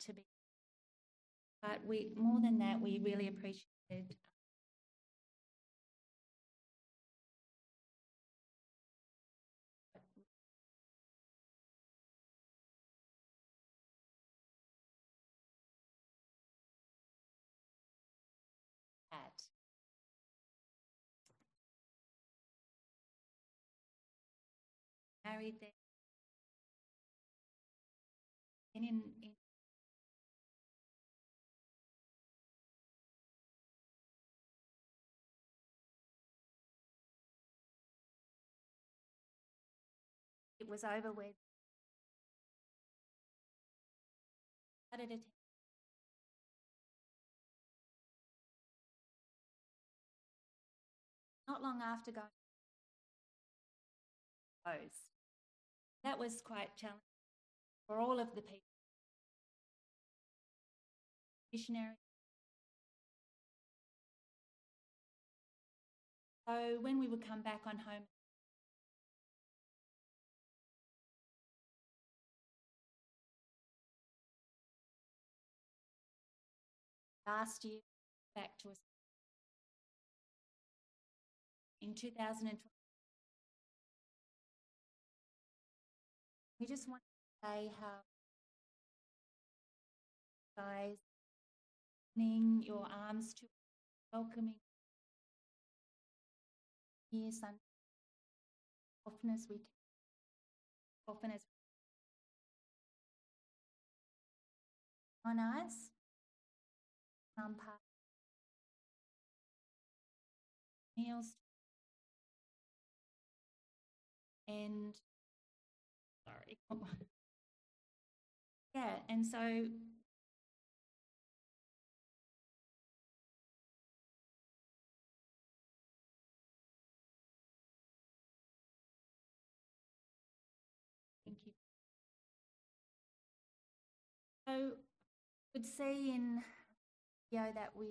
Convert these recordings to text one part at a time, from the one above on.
to be. But we, more than that, we really appreciated. Uh, Married there. And in, it was over with. Started a not long after going closed. That was quite challenging for all of the people. Missionary. So when we would come back on home, last year, back to us in 2020. We just want to say how guys opening your arms to welcoming here son often as we can often as on us um, meals and sorry yeah and so thank you. So would see in video that we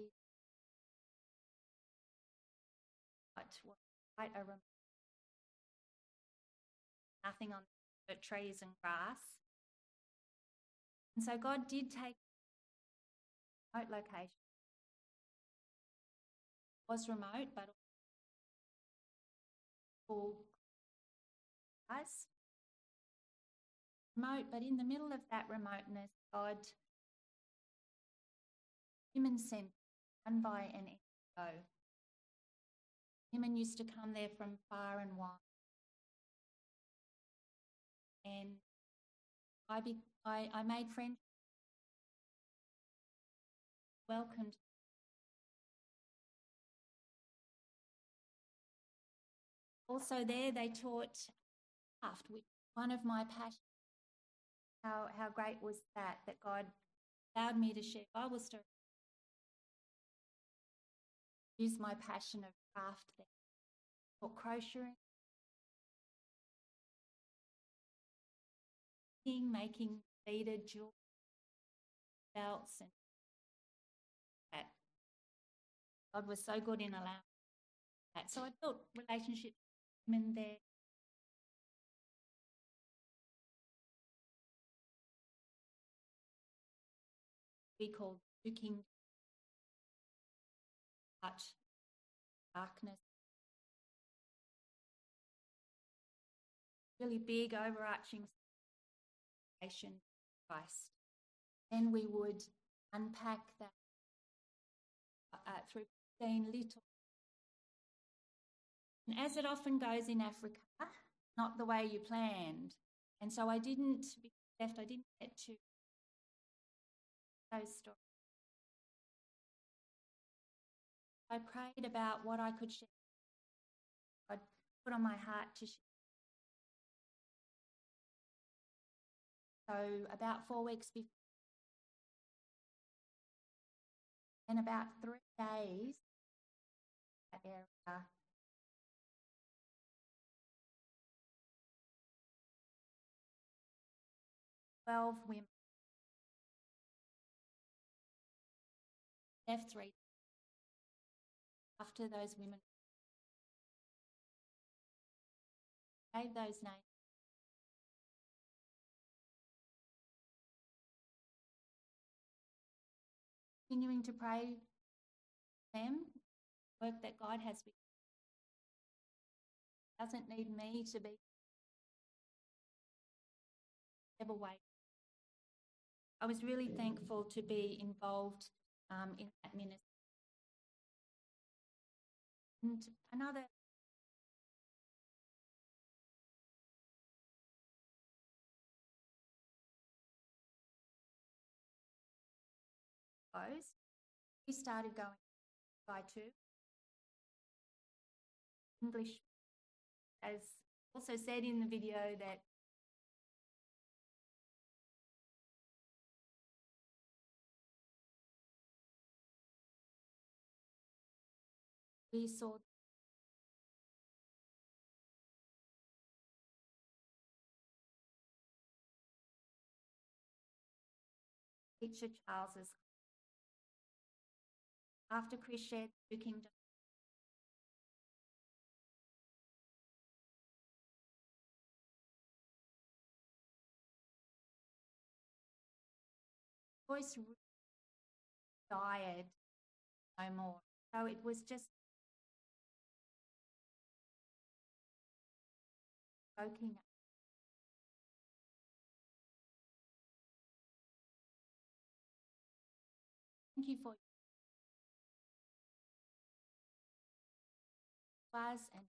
what quite a rem- nothing on but trees and grass. And so God did take remote location. It was remote, but all. Remote, but in the middle of that remoteness, God Women sent one by an echo. Women used to come there from far and wide. And I, be, I, I made friends, welcomed. Also, there they taught craft, which one of my passions. How, how great was that, that God allowed me to share Bible stories use my passion of craft there for crocheting, making beaded jewelry, belts, and that. God was so good in allowing that. So I built relationships with women there. We called Kingdoms darkness. Really big, overarching situation. Christ. Then we would unpack that uh, through 15 little. And as it often goes in Africa, not the way you planned. And so I didn't, left, I didn't get to those stories. I prayed about what I could share. I'd put on my heart to share. So, about four weeks before, in about three days, that area. Twelve women left three after those women gave those names. continuing to pray them, work that God has with doesn't need me to be ever wait. I was really thankful to be involved um, in that ministry. And another we started going by two. English, as also said in the video, that saw teacher Charles's after Chris shared two kingdom voice died no more. So it was just soaking Thank you for was and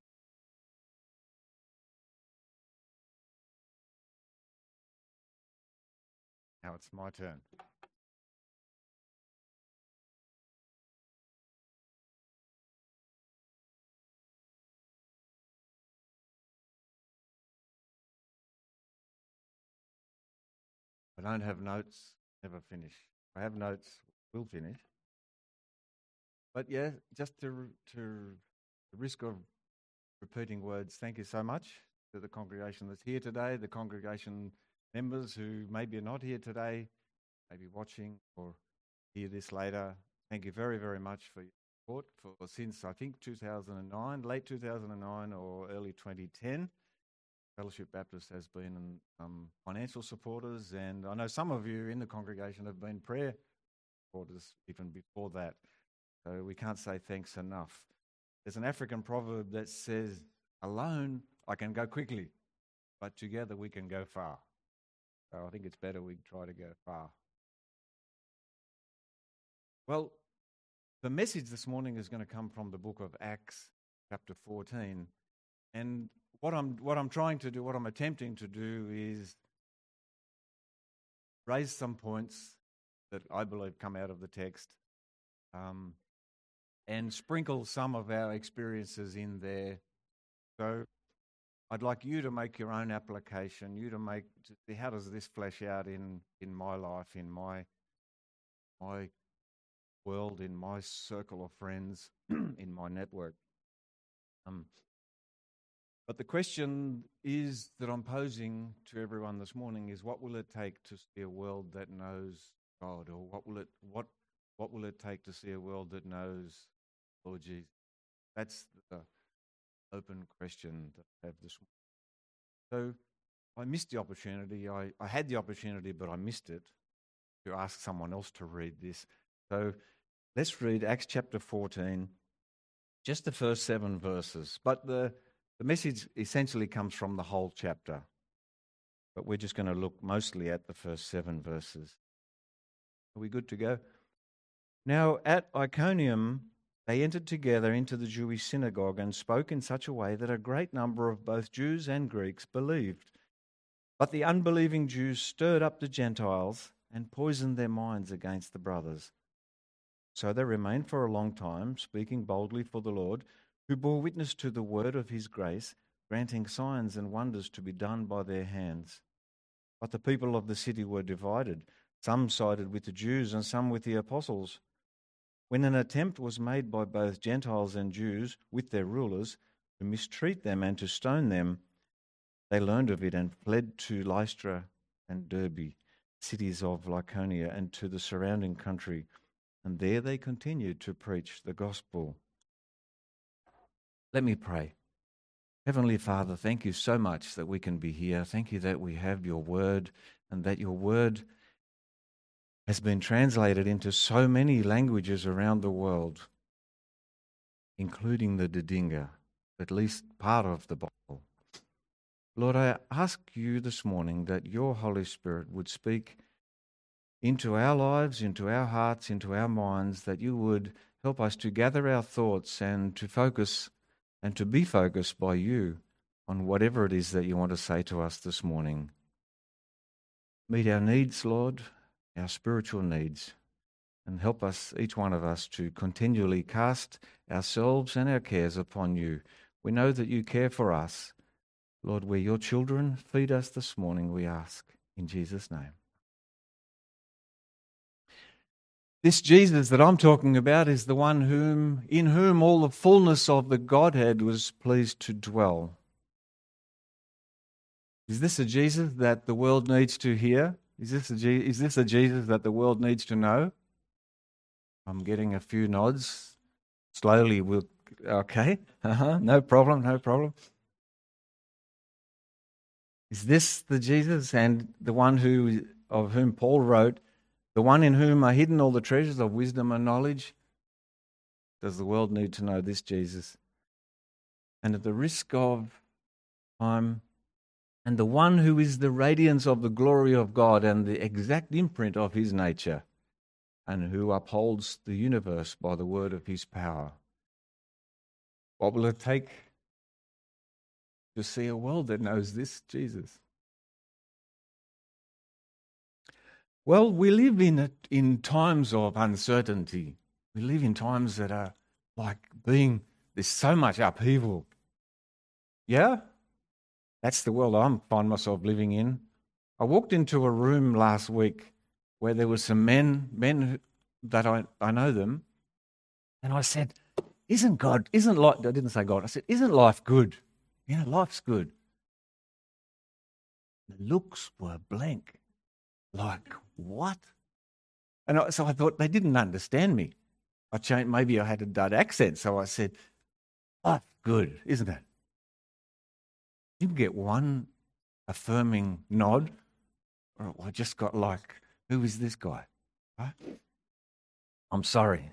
Now it's my turn. I don't have notes, never finish. I have notes, will finish. But yeah, just to, to the risk of repeating words, thank you so much to the congregation that's here today, the congregation members who maybe are not here today, maybe watching or hear this later. Thank you very, very much for your support for since I think 2009, late 2009 or early 2010. Fellowship Baptist has been um, financial supporters, and I know some of you in the congregation have been prayer supporters even before that. So we can't say thanks enough. There's an African proverb that says, Alone I can go quickly, but together we can go far. So I think it's better we try to go far. Well, the message this morning is going to come from the book of Acts, chapter 14. And what I'm, what I'm trying to do, what I'm attempting to do is raise some points that I believe come out of the text um, and sprinkle some of our experiences in there. So I'd like you to make your own application, you to make to how does this flesh out in, in my life, in my my world, in my circle of friends, in my network. Um, but the question is that I'm posing to everyone this morning is what will it take to see a world that knows God, or what will it what what will it take to see a world that knows Lord Jesus? That's the open question that I have this morning. So I missed the opportunity. I, I had the opportunity, but I missed it to ask someone else to read this. So let's read Acts chapter 14, just the first seven verses. But the the message essentially comes from the whole chapter, but we're just going to look mostly at the first seven verses. Are we good to go? Now, at Iconium, they entered together into the Jewish synagogue and spoke in such a way that a great number of both Jews and Greeks believed. But the unbelieving Jews stirred up the Gentiles and poisoned their minds against the brothers. So they remained for a long time, speaking boldly for the Lord who bore witness to the word of his grace, granting signs and wonders to be done by their hands. But the people of the city were divided. Some sided with the Jews and some with the apostles. When an attempt was made by both Gentiles and Jews with their rulers to mistreat them and to stone them, they learned of it and fled to Lystra and Derbe, cities of Lycaonia, and to the surrounding country. And there they continued to preach the gospel. Let me pray. Heavenly Father, thank you so much that we can be here. Thank you that we have your word and that your word has been translated into so many languages around the world, including the Didinga, at least part of the Bible. Lord, I ask you this morning that your Holy Spirit would speak into our lives, into our hearts, into our minds, that you would help us to gather our thoughts and to focus and to be focused by you on whatever it is that you want to say to us this morning. Meet our needs, Lord, our spiritual needs, and help us, each one of us, to continually cast ourselves and our cares upon you. We know that you care for us. Lord, we're your children. Feed us this morning, we ask, in Jesus' name. This Jesus that I'm talking about is the one whom in whom all the fullness of the Godhead was pleased to dwell. Is this a Jesus that the world needs to hear? Is this a, is this a Jesus that the world needs to know? I'm getting a few nods. Slowly we'll okay. Uh-huh. No problem, no problem. Is this the Jesus and the one who of whom Paul wrote, the one in whom are hidden all the treasures of wisdom and knowledge? Does the world need to know this Jesus? And at the risk of time, and the one who is the radiance of the glory of God and the exact imprint of his nature, and who upholds the universe by the word of his power. What will it take to see a world that knows this Jesus? Well, we live in, in times of uncertainty. We live in times that are like being, there's so much upheaval. Yeah? That's the world I find myself living in. I walked into a room last week where there were some men, men that I, I know them, and I said, Isn't God, isn't life, I didn't say God, I said, Isn't life good? You know, life's good. The looks were blank. Like, what? And I, so I thought they didn't understand me. I changed, maybe I had a dud accent, so I said, Life's good, isn't it? You get one affirming nod, oh, I just got like, who is this guy? Right? I'm sorry.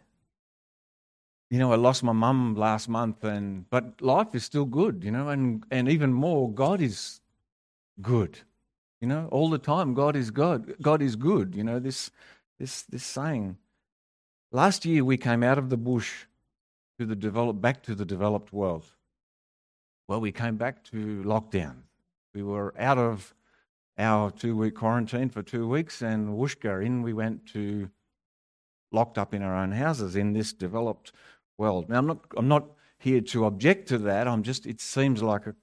You know, I lost my mum last month, and but life is still good, you know, and, and even more, God is good. You know, all the time, God is God. God is good. You know, this this this saying. Last year we came out of the bush to the develop back to the developed world. Well, we came back to lockdown. We were out of our two week quarantine for two weeks, and whooshka, in we went to locked up in our own houses in this developed world. Now, I'm not, I'm not here to object to that. I'm just, it seems like a,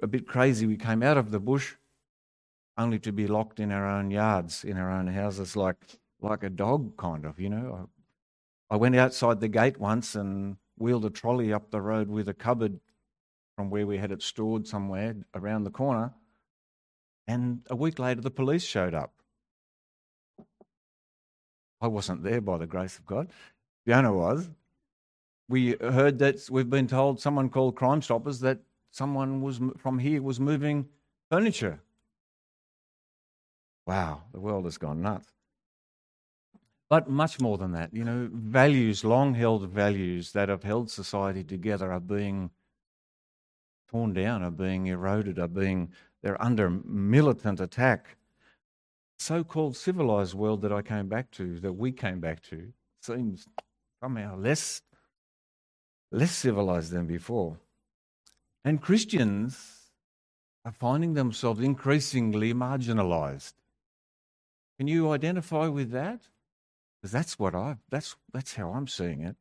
a bit crazy. We came out of the bush only to be locked in our own yards, in our own houses, like, like a dog, kind of, you know. I, I went outside the gate once and wheeled a trolley up the road with a cupboard from where we had it stored somewhere around the corner. And a week later, the police showed up. I wasn't there by the grace of God. Fiona was. We heard that we've been told someone called Crime Stoppers that someone was from here was moving furniture. Wow, the world has gone nuts. But much more than that, you know, values, long held values that have held society together are being torn down, are being eroded, are being they're under militant attack. So-called civilized world that I came back to, that we came back to, seems somehow less less civilized than before. And Christians are finding themselves increasingly marginalized. Can you identify with that? Because that's what I that's that's how I'm seeing it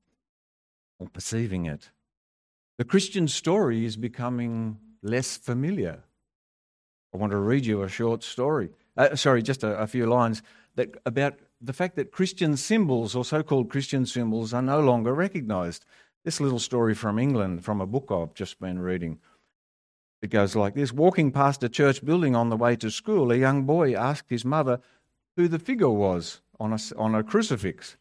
or perceiving it. The Christian story is becoming less familiar. I want to read you a short story. Uh, sorry, just a, a few lines that, about the fact that Christian symbols or so called Christian symbols are no longer recognized. This little story from England, from a book I've just been reading. It goes like this Walking past a church building on the way to school, a young boy asked his mother who the figure was on a, on a crucifix.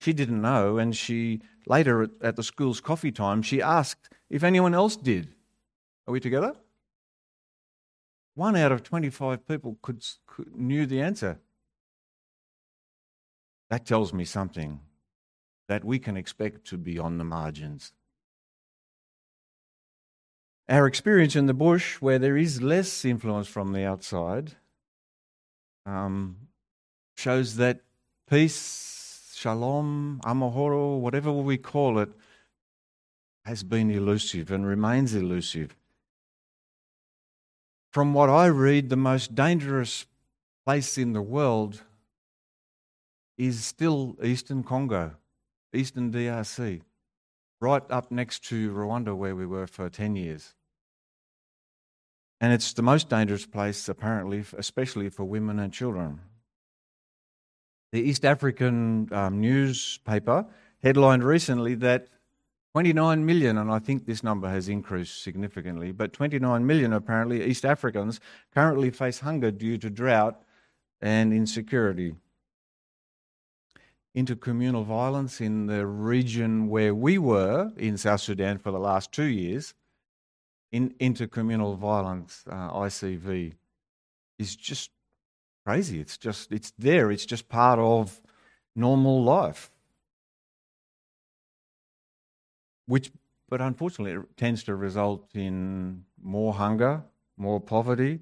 She didn't know, and she later at, at the school's coffee time, she asked if anyone else did. Are we together? One out of 25 people could, could, knew the answer. that tells me something that we can expect to be on the margins. Our experience in the bush, where there is less influence from the outside, um, shows that peace, shalom, amahoro, whatever we call it, has been elusive and remains elusive. From what I read, the most dangerous place in the world is still Eastern Congo, Eastern DRC, right up next to Rwanda, where we were for 10 years. And it's the most dangerous place, apparently, especially for women and children. The East African um, newspaper headlined recently that 29 million, and I think this number has increased significantly, but 29 million apparently East Africans currently face hunger due to drought and insecurity. Intercommunal violence in the region where we were in South Sudan for the last two years, in intercommunal violence, uh, ICV, is just crazy. It's just, it's there. It's just part of normal life. which, but unfortunately, it tends to result in more hunger, more poverty,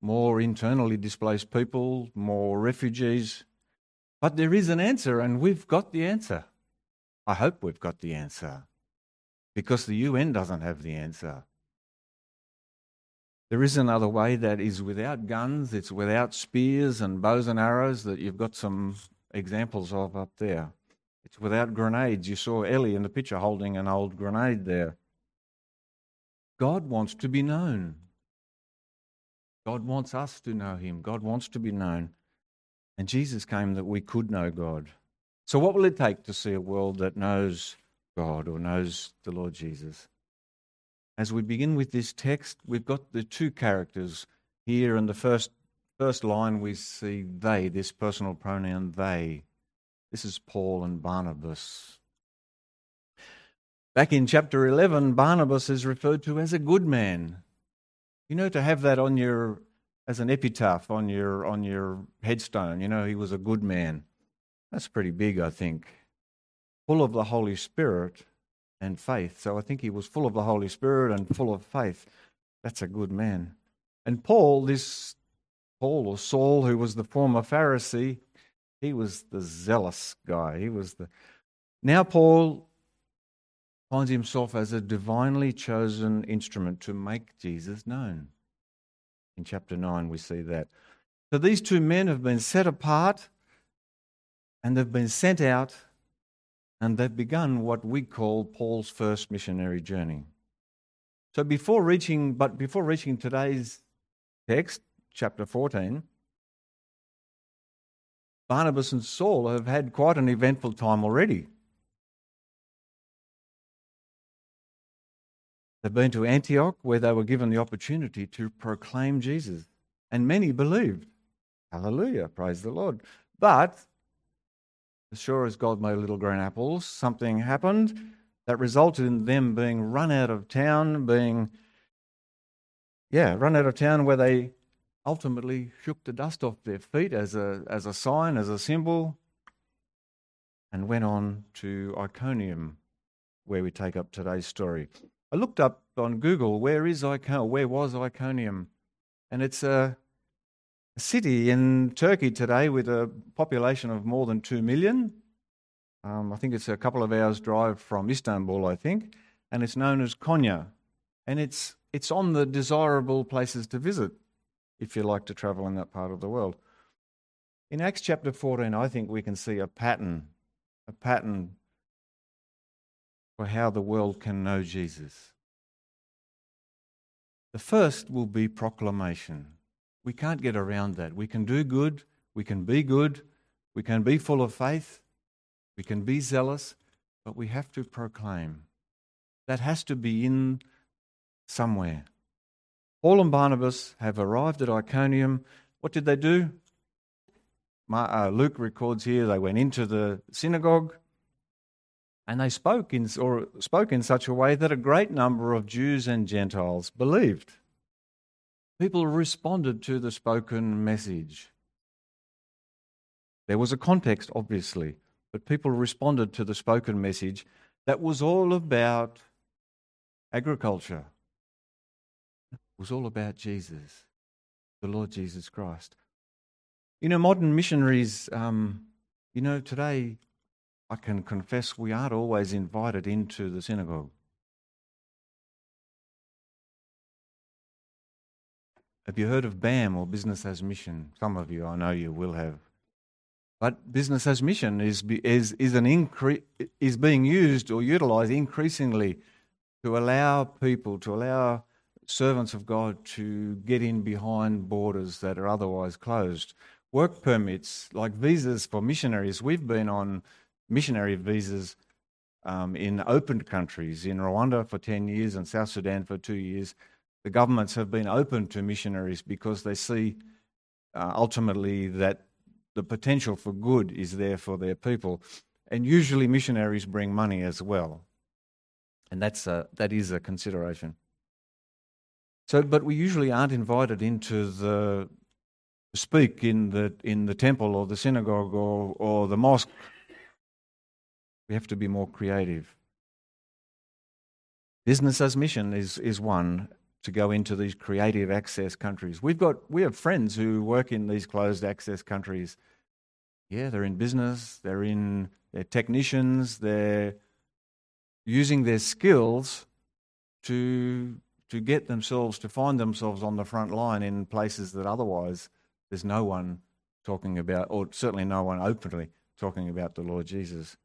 more internally displaced people, more refugees. But there is an answer, and we've got the answer. I hope we've got the answer because the UN doesn't have the answer. There is another way that is without guns, it's without spears and bows and arrows that you've got some examples of up there. It's without grenades. You saw Ellie in the picture holding an old grenade there. God wants to be known. God wants us to know Him. God wants to be known. And Jesus came that we could know God. So, what will it take to see a world that knows God or knows the Lord Jesus? As we begin with this text, we've got the two characters here. In the first, first line, we see they, this personal pronoun they. This is Paul and Barnabas. Back in chapter 11, Barnabas is referred to as a good man. You know, to have that on your, as an epitaph on your, on your headstone, you know, he was a good man. That's pretty big, I think. Full of the Holy Spirit and faith. So I think he was full of the Holy Spirit and full of faith. That's a good man. And Paul, this Paul or Saul, who was the former Pharisee, he was the zealous guy. He was the. Now, Paul finds himself as a divinely chosen instrument to make Jesus known. In chapter 9, we see that. So these two men have been set apart and they've been sent out and they've begun what we call Paul's first missionary journey. So before reaching, but before reaching today's text, chapter 14, Barnabas and Saul have had quite an eventful time already. They've been to Antioch where they were given the opportunity to proclaim Jesus, and many believed. Hallelujah, praise the Lord. But as sure as God made little green apples, something happened that resulted in them being run out of town, being, yeah, run out of town where they ultimately shook the dust off their feet as a, as a sign, as a symbol, and went on to Iconium, where we take up today's story. I looked up on Google, where is Iconium? Where was Iconium? And it's a, a city in Turkey today with a population of more than 2 million. Um, I think it's a couple of hours' drive from Istanbul, I think, and it's known as Konya. And it's, it's on the desirable places to visit if you like to travel in that part of the world. In Acts chapter 14, I think we can see a pattern, a pattern for how the world can know Jesus. The first will be proclamation. We can't get around that. We can do good, we can be good, we can be full of faith, we can be zealous, but we have to proclaim. That has to be in somewhere. Paul and Barnabas have arrived at Iconium. What did they do? Uh, Luke records here they went into the synagogue and they spoke in, or spoke in such a way that a great number of Jews and Gentiles believed. People responded to the spoken message. There was a context, obviously, but people responded to the spoken message that was all about agriculture. It was all about Jesus, the Lord Jesus Christ. You know, modern missionaries, um, you know, today I can confess we aren't always invited into the synagogue. Have you heard of BAM or Business as Mission? Some of you, I know you will have. But business as mission is, is, is, an incre- is being used or utilized increasingly to allow people, to allow servants of God to get in behind borders that are otherwise closed. Work permits, like visas for missionaries, we've been on missionary visas um, in open countries, in Rwanda for 10 years and South Sudan for two years. The governments have been open to missionaries because they see uh, ultimately that the potential for good is there for their people. And usually missionaries bring money as well. And that's a, that is a consideration. So, but we usually aren't invited into the speak in the in the temple or the synagogue or, or the mosque. We have to be more creative. Business as mission is is one to go into these creative access countries. We've got we have friends who work in these closed access countries yeah, they're in business, they're in they're technicians, they're using their skills to to get themselves to find themselves on the front line in places that otherwise there's no one talking about or certainly no one openly talking about the Lord Jesus.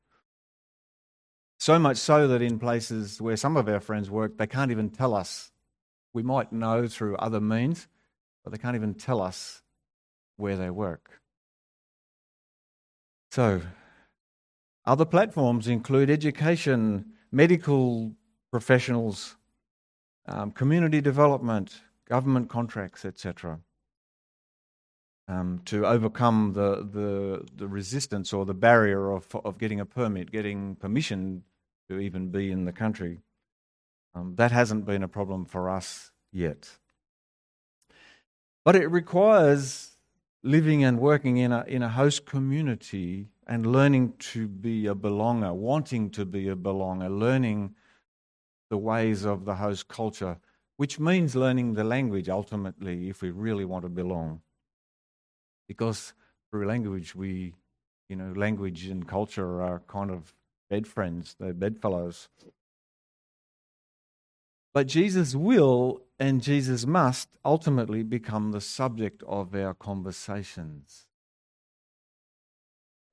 So much so that in places where some of our friends work, they can't even tell us. We might know through other means, but they can't even tell us where they work. So, other platforms include education, medical professionals, um, community development, government contracts, etc. Um, to overcome the, the, the resistance or the barrier of, of getting a permit, getting permission to even be in the country. Um, that hasn't been a problem for us yet. But it requires living and working in a, in a host community and learning to be a belonger, wanting to be a belonger, learning the ways of the host culture, which means learning the language ultimately if we really want to belong. Because through language, we, you know, language and culture are kind of bed friends, they're bedfellows. But Jesus will and Jesus must ultimately become the subject of our conversations.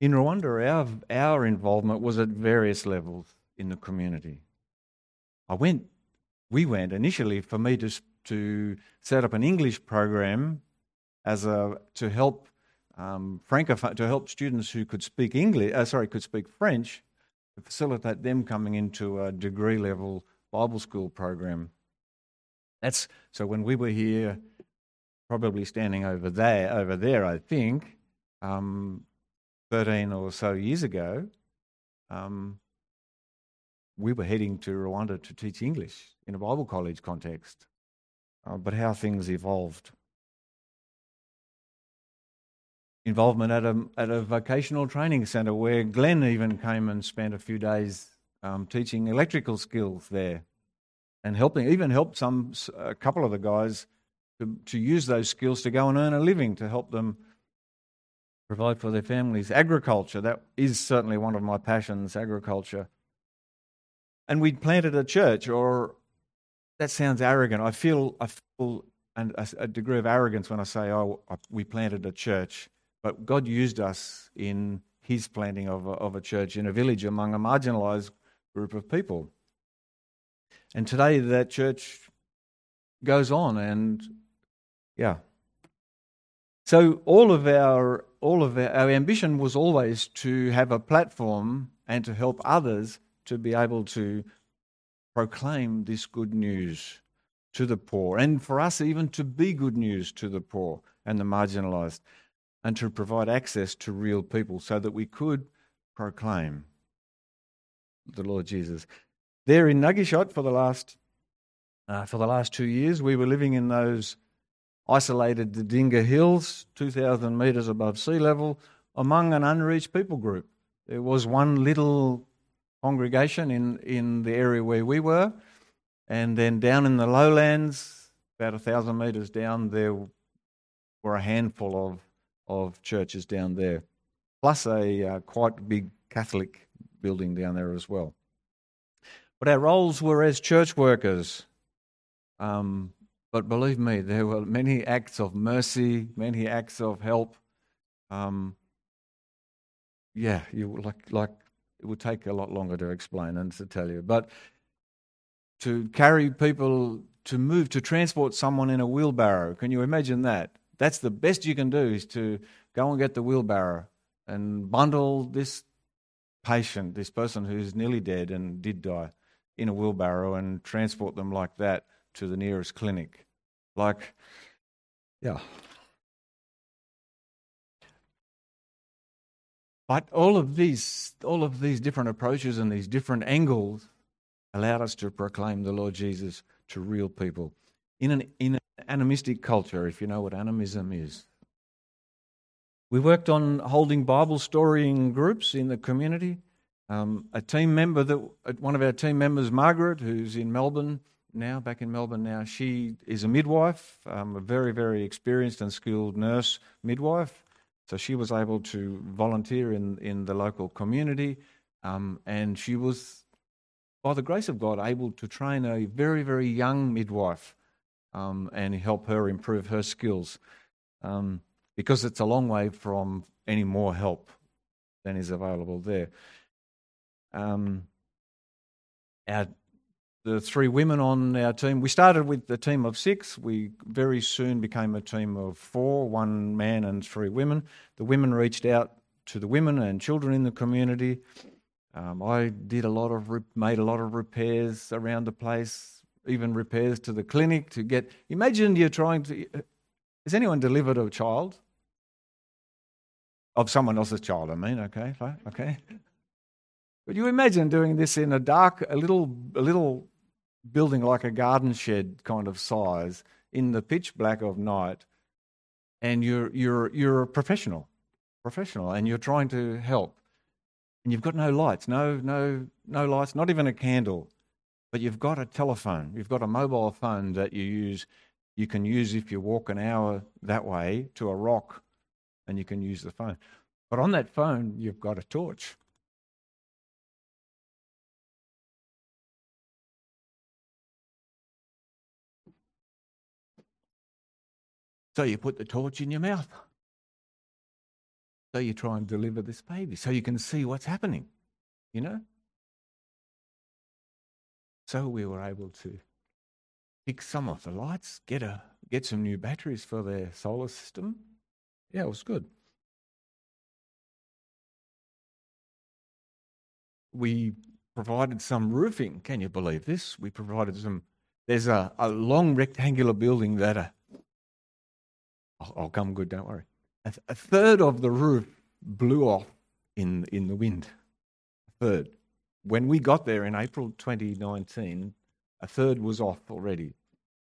In Rwanda, our, our involvement was at various levels in the community. I went, we went initially for me to, to set up an English program as a, to help um, to help students who could speak English, uh, sorry, could speak French, to facilitate them coming into a degree level Bible school program. That's so when we were here, probably standing over there, over there, I think, um, thirteen or so years ago, um, we were heading to Rwanda to teach English in a Bible college context. Uh, but how things evolved. Involvement at a, at a vocational training centre where Glenn even came and spent a few days um, teaching electrical skills there and helping, even helped some, a couple of the guys to, to use those skills to go and earn a living to help them provide for their families. Agriculture, that is certainly one of my passions, agriculture. And we planted a church, or that sounds arrogant. I feel, I feel and a, a degree of arrogance when I say, oh, we planted a church. But God used us in his planting of a, of a church in a village among a marginalized group of people. And today that church goes on and yeah. So all of our all of our, our ambition was always to have a platform and to help others to be able to proclaim this good news to the poor and for us even to be good news to the poor and the marginalized and to provide access to real people so that we could proclaim the Lord Jesus. There in Nugget for the last uh, for the last two years, we were living in those isolated Didinga Hills, 2,000 metres above sea level, among an unreached people group. There was one little congregation in, in the area where we were, and then down in the lowlands, about a thousand metres down, there were a handful of, of churches down there, plus a uh, quite big Catholic building down there as well. But our roles were as church workers. Um, but believe me, there were many acts of mercy, many acts of help. Um, yeah, you like like it would take a lot longer to explain and to tell you. But to carry people to move to transport someone in a wheelbarrow, can you imagine that? That's the best you can do is to go and get the wheelbarrow and bundle this patient, this person who's nearly dead and did die, in a wheelbarrow and transport them like that to the nearest clinic. Like, yeah. But all of these, all of these different approaches and these different angles allowed us to proclaim the Lord Jesus to real people in an, in an animistic culture, if you know what animism is. We worked on holding Bible storying groups in the community. Um, a team member that one of our team members, Margaret, who's in Melbourne now, back in Melbourne now, she is a midwife, um, a very, very experienced and skilled nurse midwife. So she was able to volunteer in, in the local community, um, and she was, by the grace of God, able to train a very, very young midwife um, and help her improve her skills um, because it's a long way from any more help than is available there. Um, our, the three women on our team, we started with a team of six. We very soon became a team of four one man and three women. The women reached out to the women and children in the community. Um, I did a lot of made a lot of repairs around the place, even repairs to the clinic to get. Imagine you're trying to. Has anyone delivered a child? Of someone else's child, I mean. Okay, okay. Could you imagine doing this in a dark, a little, a little building like a garden shed kind of size in the pitch black of night, and you're you're you're a professional, professional, and you're trying to help, and you've got no lights, no no no lights, not even a candle, but you've got a telephone, you've got a mobile phone that you use. You can use if you walk an hour that way to a rock, and you can use the phone. But on that phone, you've got a torch So you put the torch in your mouth. So you try and deliver this baby so you can see what's happening, you know? So we were able to fix some of the lights, get a get some new batteries for their solar system. Yeah, it was good. We provided some roofing. Can you believe this? We provided some. There's a, a long rectangular building that a I'll, I'll come good, don't worry. A, a, third of the roof blew off in, in the wind. A third. When we got there in April 2019, a third was off already.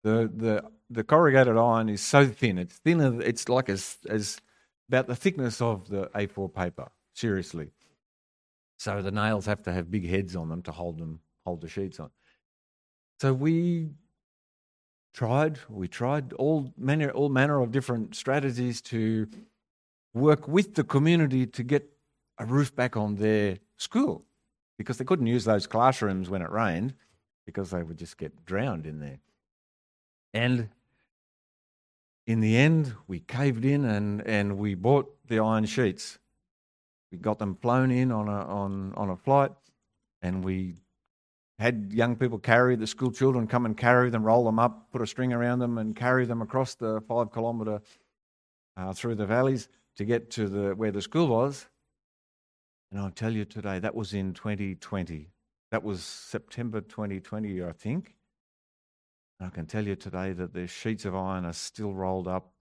The, the, the corrugated iron is so thin, it's thinner, it's like as, as about the thickness of the A4 paper, seriously. So the nails have to have big heads on them to hold them, hold the sheets on. So we tried. We tried all manner, all manner of different strategies to work with the community to get a roof back on their school because they couldn't use those classrooms when it rained because they would just get drowned in there. And in the end, we caved in and, and we bought the iron sheets. We got them flown in on a, on, on a flight and we had young people carry the school children come and carry them, roll them up, put a string around them, and carry them across the five kilometre uh, through the valleys to get to the where the school was. And I'll tell you today, that was in 2020. That was September 2020, I think. I can tell you today that the sheets of iron are still rolled up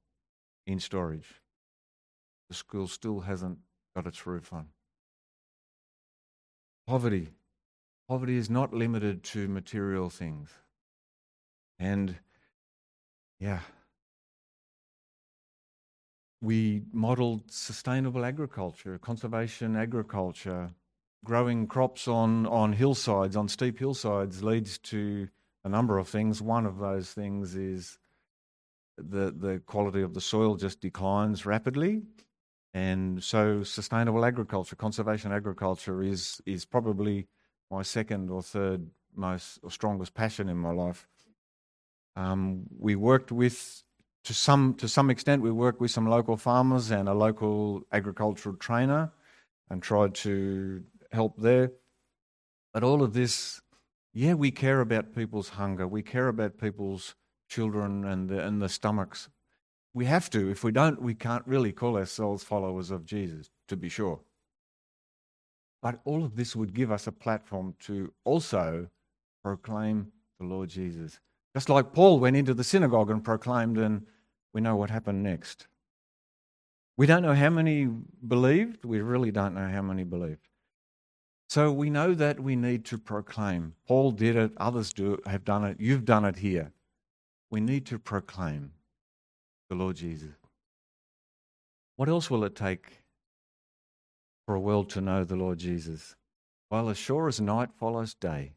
in storage. The school still hasn't got its roof on. Poverty Poverty is not limited to material things. And yeah, we modelled sustainable agriculture, conservation agriculture. Growing crops on, on hillsides, on steep hillsides, leads to a number of things. One of those things is the, the quality of the soil just declines rapidly. And so, sustainable agriculture, conservation agriculture, is, is probably my second or third most or strongest passion in my life. Um, we worked with to some to some extent we worked with some local farmers and a local agricultural trainer and tried to help there but all of this yeah we care about people's hunger we care about people's children and the, and the stomachs we have to if we don't we can't really call ourselves followers of jesus to be sure but all of this would give us a platform to also proclaim the lord jesus just like Paul went into the synagogue and proclaimed, and we know what happened next. We don't know how many believed. We really don't know how many believed. So we know that we need to proclaim. Paul did it, others do have done it, you've done it here. We need to proclaim the Lord Jesus. What else will it take for a world to know the Lord Jesus? Well, as sure as night follows day,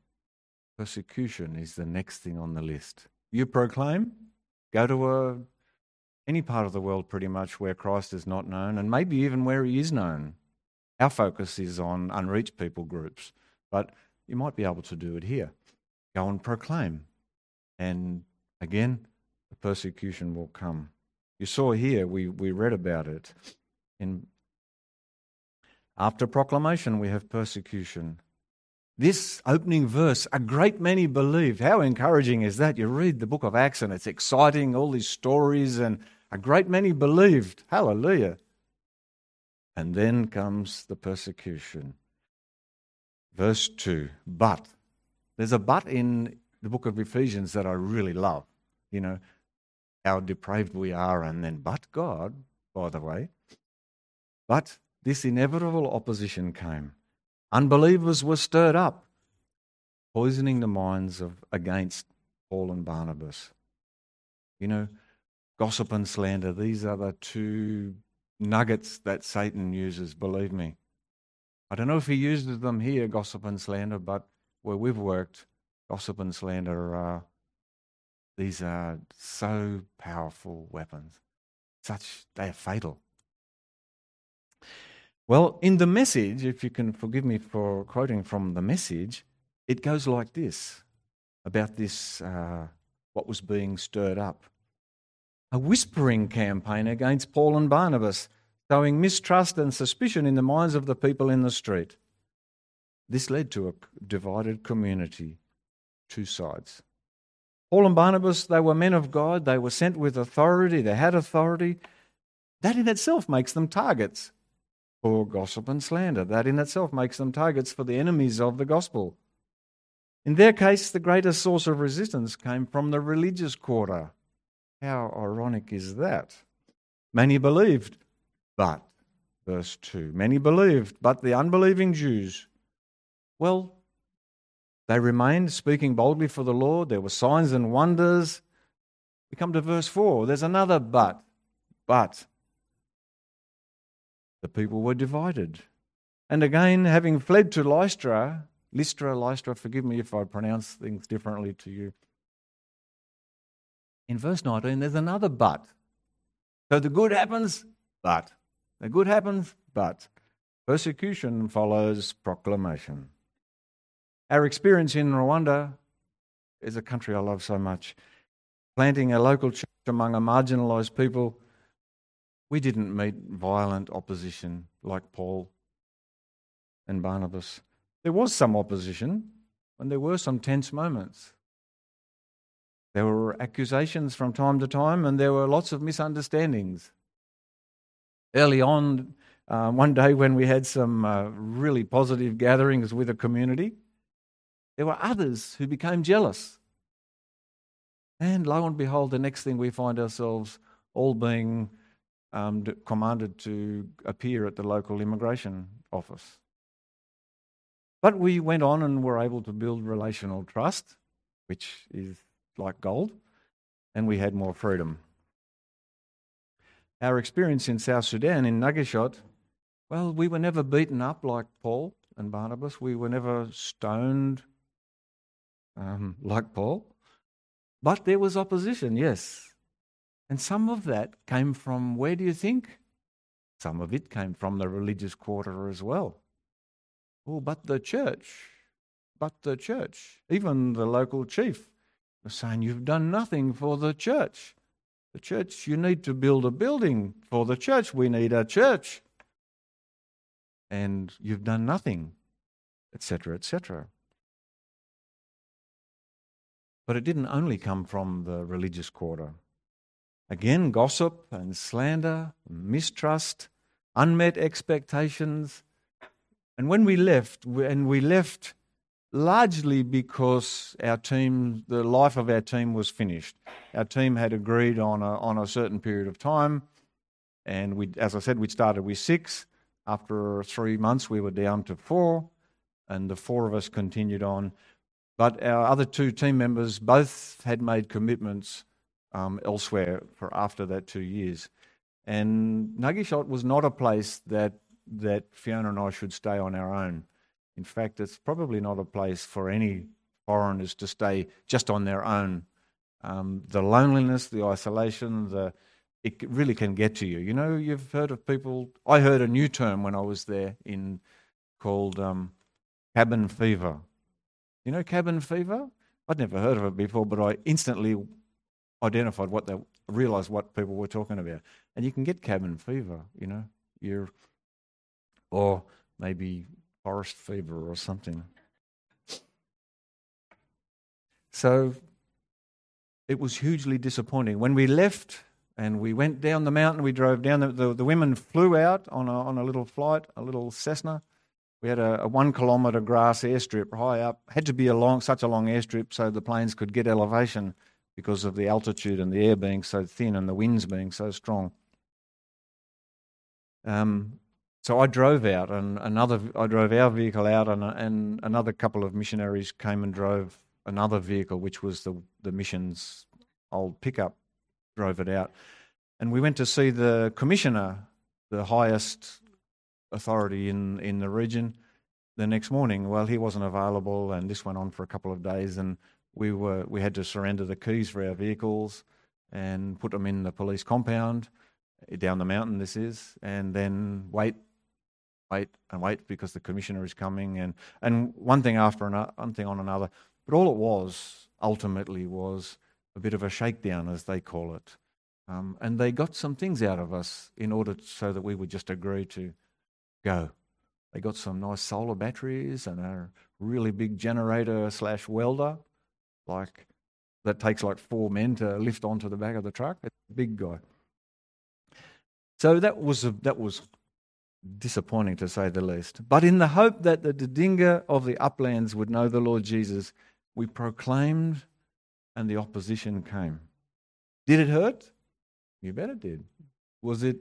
Persecution is the next thing on the list. You proclaim, go to a, any part of the world pretty much where Christ is not known, and maybe even where he is known. Our focus is on unreached people groups, but you might be able to do it here. Go and proclaim. And again, the persecution will come. You saw here, we, we read about it. In, after proclamation, we have persecution. This opening verse, a great many believed. How encouraging is that? You read the book of Acts and it's exciting, all these stories, and a great many believed. Hallelujah. And then comes the persecution. Verse 2 But, there's a but in the book of Ephesians that I really love. You know, how depraved we are, and then, but God, by the way. But this inevitable opposition came. Unbelievers were stirred up, poisoning the minds of against Paul and Barnabas. You know, gossip and slander, these are the two nuggets that Satan uses, believe me. I don't know if he uses them here, gossip and slander, but where we've worked, gossip and slander are these are so powerful weapons. Such they are fatal. Well, in the message, if you can forgive me for quoting from the message, it goes like this about this, uh, what was being stirred up. A whispering campaign against Paul and Barnabas, sowing mistrust and suspicion in the minds of the people in the street. This led to a divided community, two sides. Paul and Barnabas, they were men of God, they were sent with authority, they had authority. That in itself makes them targets for gossip and slander. That in itself makes them targets for the enemies of the gospel. In their case, the greatest source of resistance came from the religious quarter. How ironic is that? Many believed, but, verse 2, many believed, but the unbelieving Jews, well, they remained speaking boldly for the Lord. There were signs and wonders. We come to verse 4. There's another but. But the people were divided. And again, having fled to Lystra, Lystra, Lystra, forgive me if I pronounce things differently to you. In verse 19, there's another but. So the good happens, but. The good happens, but. Persecution follows proclamation. Our experience in Rwanda is a country I love so much. Planting a local church among a marginalised people we didn't meet violent opposition like Paul and Barnabas. There was some opposition, and there were some tense moments. There were accusations from time to time, and there were lots of misunderstandings. Early on, uh, one day when we had some uh, really positive gatherings with a community, there were others who became jealous. And lo and behold, the next thing we find ourselves all being um, commanded to appear at the local immigration office. But we went on and were able to build relational trust, which is like gold, and we had more freedom. our experience in South Sudan, in Nagishot, well, we were never beaten up like Paul and Barnabas. We were never stoned um, like Paul. But there was opposition, yes. And some of that came from where do you think? Some of it came from the religious quarter as well. Oh, but the church, but the church, even the local chief saying, You've done nothing for the church. The church, you need to build a building for the church. We need a church. And you've done nothing, etc., etc. But it didn't only come from the religious quarter. Again, gossip and slander, mistrust, unmet expectations. And when we left, and we left largely because our team, the life of our team was finished. Our team had agreed on a, on a certain period of time, and we, as I said, we started with six. After three months, we were down to four, and the four of us continued on. But our other two team members both had made commitments um, elsewhere for after that two years. And Nagishot was not a place that, that Fiona and I should stay on our own. In fact, it's probably not a place for any foreigners to stay just on their own. Um, the loneliness, the isolation, the it really can get to you. You know, you've heard of people. I heard a new term when I was there in called um, cabin fever. You know, cabin fever. I'd never heard of it before, but I instantly identified what they realized what people were talking about. And you can get cabin fever, you know, you're, or maybe forest fever or something. So it was hugely disappointing. When we left and we went down the mountain, we drove down, the, the, the women flew out on a, on a little flight, a little Cessna. We had a, a, one kilometre grass airstrip high up. Had to be a long, such a long airstrip so the planes could get elevation because of the altitude and the air being so thin and the winds being so strong. Um, so I drove out, and another I drove our vehicle out, and, and another couple of missionaries came and drove another vehicle, which was the the mission's old pickup, drove it out, and we went to see the commissioner, the highest authority in in the region. The next morning, well, he wasn't available, and this went on for a couple of days, and we were we had to surrender the keys for our vehicles and put them in the police compound down the mountain. This is, and then wait, wait, and wait because the commissioner is coming, and and one thing after another, one thing on another. But all it was ultimately was a bit of a shakedown, as they call it. Um, and they got some things out of us in order so that we would just agree to go. They got some nice solar batteries and a really big generator slash welder like that takes like four men to lift onto the back of the truck. It's a big guy. So that was a, that was disappointing to say the least. But in the hope that the Didinga of the uplands would know the Lord Jesus, we proclaimed, and the opposition came. Did it hurt? You bet it did. Was it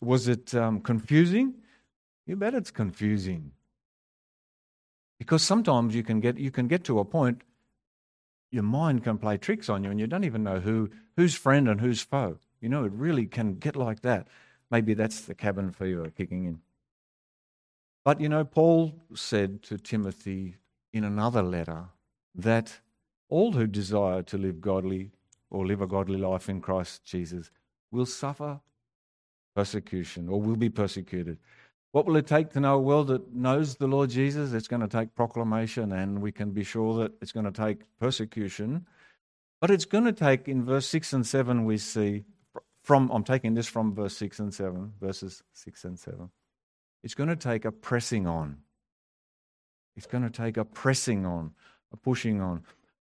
was it um, confusing? You bet it's confusing. Because sometimes you can get you can get to a point your mind can play tricks on you and you don't even know who who's friend and who's foe. You know, it really can get like that. Maybe that's the cabin fever kicking in. But you know, Paul said to Timothy in another letter that all who desire to live godly or live a godly life in Christ Jesus will suffer persecution or will be persecuted. What will it take to know a world that knows the Lord Jesus? It's going to take proclamation, and we can be sure that it's going to take persecution. But it's going to take, in verse 6 and 7, we see from, I'm taking this from verse 6 and 7, verses 6 and 7. It's going to take a pressing on. It's going to take a pressing on, a pushing on.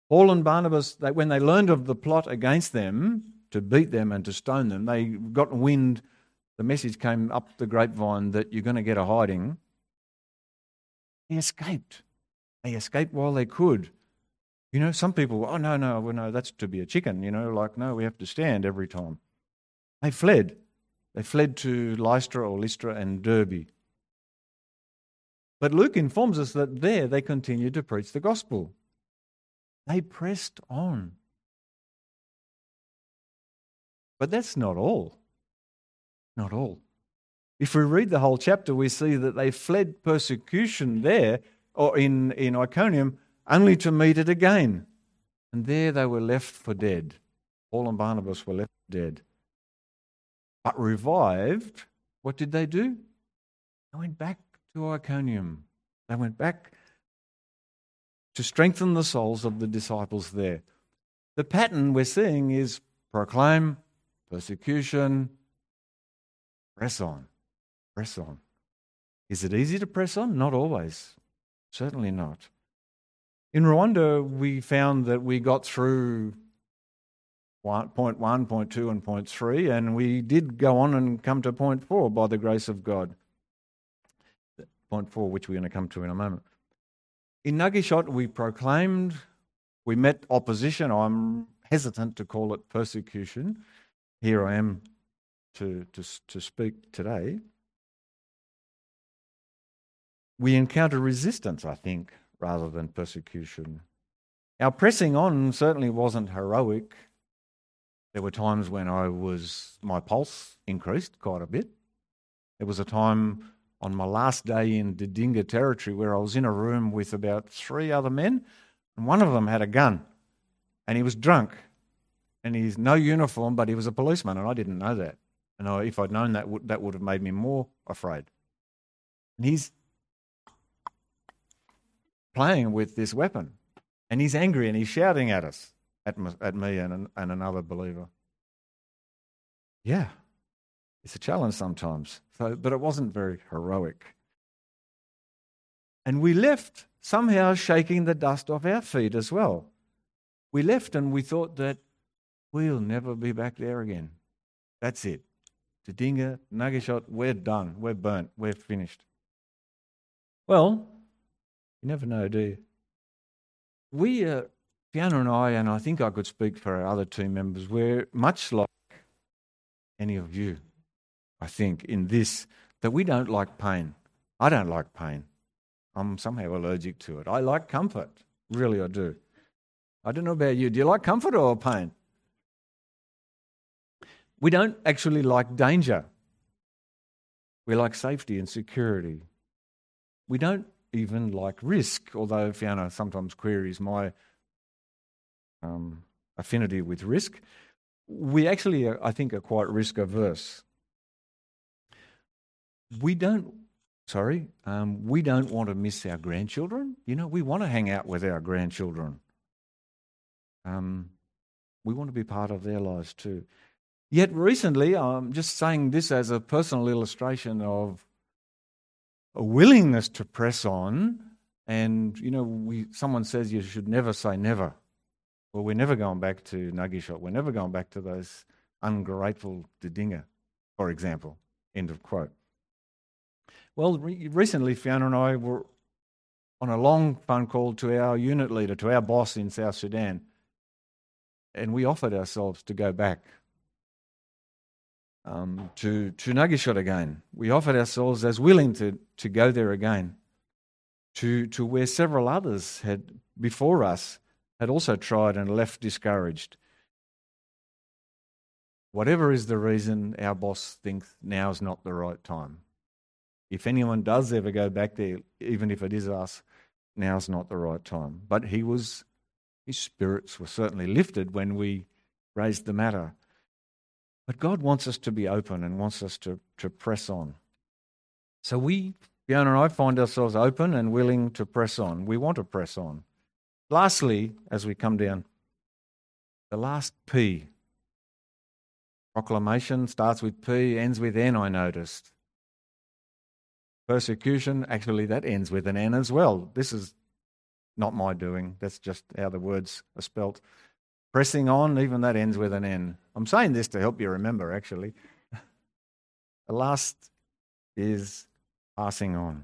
Paul and Barnabas, they, when they learned of the plot against them to beat them and to stone them, they got wind the message came up the grapevine that you're going to get a hiding. They escaped. They escaped while they could. You know, some people, oh, no, no, well, no, that's to be a chicken. You know, like, no, we have to stand every time. They fled. They fled to Lystra or Lystra and Derbe. But Luke informs us that there they continued to preach the gospel. They pressed on. But that's not all. Not all. If we read the whole chapter, we see that they fled persecution there or in, in Iconium only to meet it again. And there they were left for dead. Paul and Barnabas were left dead. But revived, what did they do? They went back to Iconium. They went back to strengthen the souls of the disciples there. The pattern we're seeing is proclaim, persecution, press on, press on. Is it easy to press on? Not always. Certainly not. In Rwanda, we found that we got through point one, point two, and point three, and we did go on and come to point four by the grace of God. Point four, which we're going to come to in a moment. In Nugget we proclaimed, we met opposition. I'm hesitant to call it persecution. Here I am to, to, to speak today. We encounter resistance, I think, rather than persecution. Our pressing on certainly wasn't heroic. There were times when I was my pulse increased quite a bit. There was a time on my last day in Didinga territory where I was in a room with about three other men, and one of them had a gun, and he was drunk, and he's no uniform, but he was a policeman, and I didn't know that. And I, if I'd known that, that would have made me more afraid. And he's playing with this weapon, and he's angry, and he's shouting at us, at, at me and, and another believer. Yeah, it's a challenge sometimes. So, but it wasn't very heroic. And we left somehow shaking the dust off our feet as well. We left and we thought that we'll never be back there again. That's it. Didinga, Nugget we're done. We're burnt. We're finished. Well, you never know, do you? We, uh, Fiona and I, and I think I could speak for our other team members, we're much like any of you. I think, in this that we don't like pain. I don't like pain. I'm somehow allergic to it. I like comfort. Really, I do. I don't know about you. Do you like comfort or pain? We don't actually like danger. We like safety and security. We don't even like risk, although Fiona sometimes queries my um, affinity with risk. We actually, I think, are quite risk averse. We don't sorry um, we don't want to miss our grandchildren. You know we want to hang out with our grandchildren. Um, we want to be part of their lives too. Yet recently i'm just saying this as a personal illustration of a willingness to press on. And you know we someone says you should never say never well we're never going back to Nugget we're never going back to those ungrateful Didinga for example. End of quote. Well, re- recently, Fiona and I were on a long phone call to our unit leader, to our boss in South Sudan, and we offered ourselves to go back um, to, to Nugget again. We offered ourselves as willing to, to go there again, to, to where several others had before us had also tried and left discouraged. Whatever is the reason, our boss thinks now is not the right time. If anyone does ever go back there, even if it is us, now's not the right time. But he was, his spirits were certainly lifted when we raised the matter. But God wants us to be open and wants us to, to press on. So we, Fiona and I, find ourselves open and willing to press on. We want to press on. Lastly, as we come down, the last P. Proclamation starts with P, ends with N, I noticed. Persecution, actually, that ends with an N as well. This is not my doing. That's just how the words are spelt. Pressing on, even that ends with an N. I'm saying this to help you remember, actually. the last is passing on.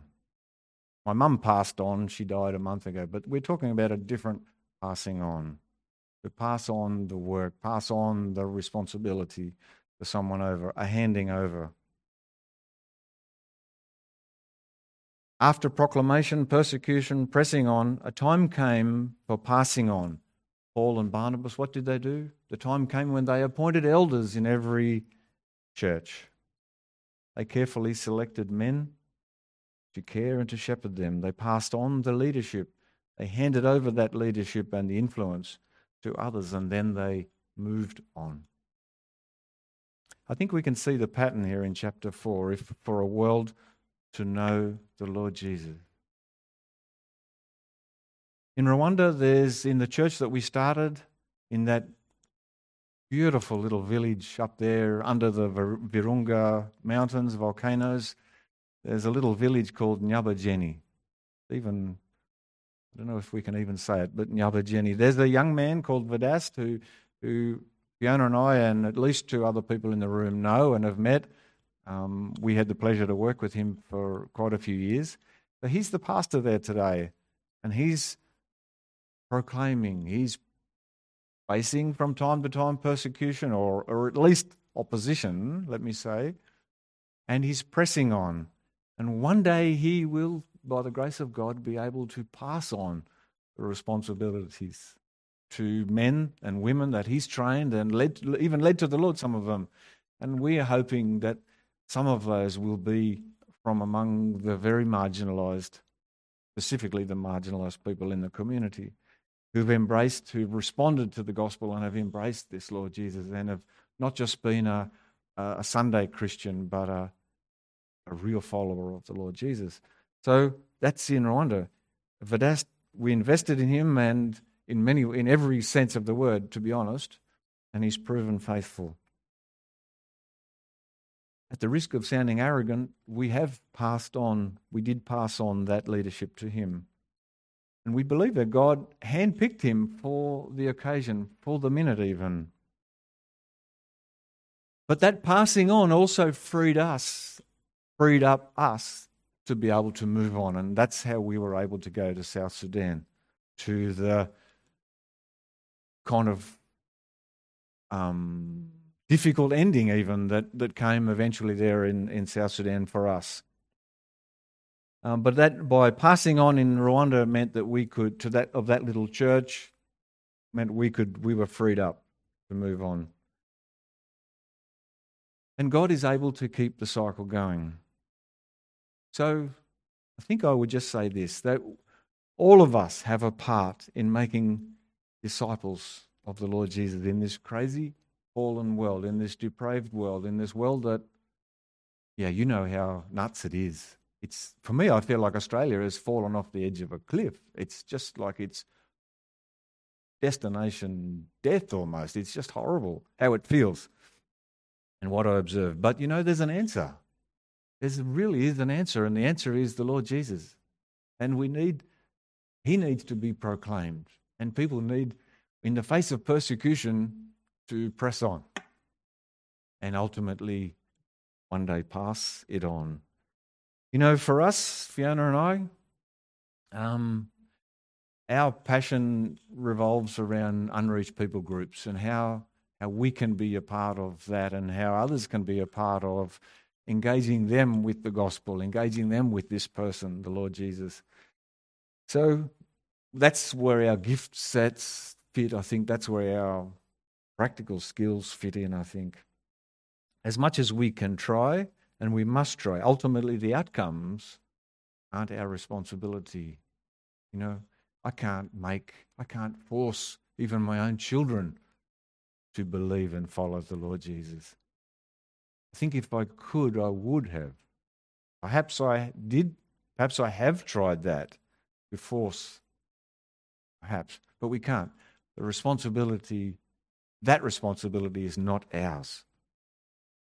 My mum passed on, she died a month ago, but we're talking about a different passing on. To pass on the work, pass on the responsibility to someone over, a handing over. After proclamation, persecution, pressing on, a time came for passing on. Paul and Barnabas, what did they do? The time came when they appointed elders in every church. They carefully selected men to care and to shepherd them. They passed on the leadership. They handed over that leadership and the influence to others, and then they moved on. I think we can see the pattern here in chapter 4 if for a world to know the Lord Jesus. In Rwanda, there's in the church that we started in that beautiful little village up there under the Virunga mountains, volcanoes. There's a little village called Nyabajeni. Even, I don't know if we can even say it, but Nyabajeni. There's a young man called Vedast who, who Fiona and I, and at least two other people in the room, know and have met. Um, we had the pleasure to work with him for quite a few years. But he's the pastor there today, and he's proclaiming, he's facing from time to time persecution or, or at least opposition, let me say, and he's pressing on. And one day he will, by the grace of God, be able to pass on the responsibilities to men and women that he's trained and led, even led to the Lord, some of them. And we are hoping that some of those will be from among the very marginalised, specifically the marginalised people in the community who've embraced, who've responded to the gospel and have embraced this Lord Jesus and have not just been a, a Sunday Christian, but a, a real follower of the Lord Jesus. So that's in Rwanda. Vedast, we invested in him and in many in every sense of the word, to be honest, and he's proven faithful. At the risk of sounding arrogant, we have passed on, we did pass on that leadership to him. And we believe that God handpicked him for the occasion, for the minute even. But that passing on also freed us, freed up us to be able to move on. And that's how we were able to go to South Sudan, to the kind of um, difficult ending, even that, that came eventually there in, in South Sudan for us. Um, but that by passing on in Rwanda meant that we could to that of that little church meant we could we were freed up to move on. And God is able to keep the cycle going. So I think I would just say this that all of us have a part in making disciples of the Lord Jesus in this crazy fallen world, in this depraved world, in this world that yeah, you know how nuts it is it's for me, I feel like Australia has fallen off the edge of a cliff. It's just like it's destination death almost. It's just horrible how it feels and what I observe. But you know, there's an answer. There really is an answer, and the answer is the Lord Jesus. And we need, He needs to be proclaimed, and people need, in the face of persecution, to press on and ultimately one day pass it on you know, for us, Fiona and I, um, our passion revolves around unreached people groups and how how we can be a part of that and how others can be a part of engaging them with the gospel, engaging them with this person, the Lord Jesus. So that's where our gift sets fit. I think that's where our practical skills fit in, I think. As much as we can try, and we must try. Ultimately, the outcomes aren't our responsibility. You know, I can't make, I can't force even my own children to believe and follow the Lord Jesus. I think if I could, I would have. Perhaps I did, perhaps I have tried that to force, perhaps, but we can't. The responsibility, that responsibility is not ours.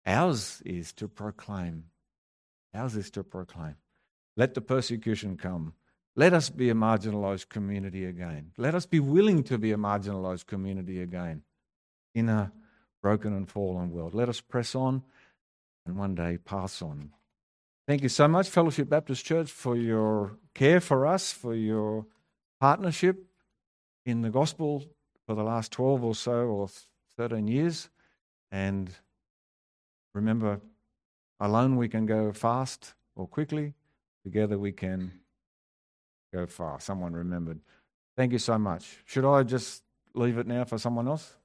Ours is to proclaim. Ours is to proclaim. Let the persecution come. Let us be a marginalized community again. Let us be willing to be a marginalized community again in a broken and fallen world. Let us press on and one day pass on. Thank you so much, Fellowship Baptist Church, for your care for us, for your partnership in the gospel for the last 12 or so or 13 years. And Remember, alone we can go fast or quickly, together we can go far. Someone remembered. Thank you so much. Should I just leave it now for someone else?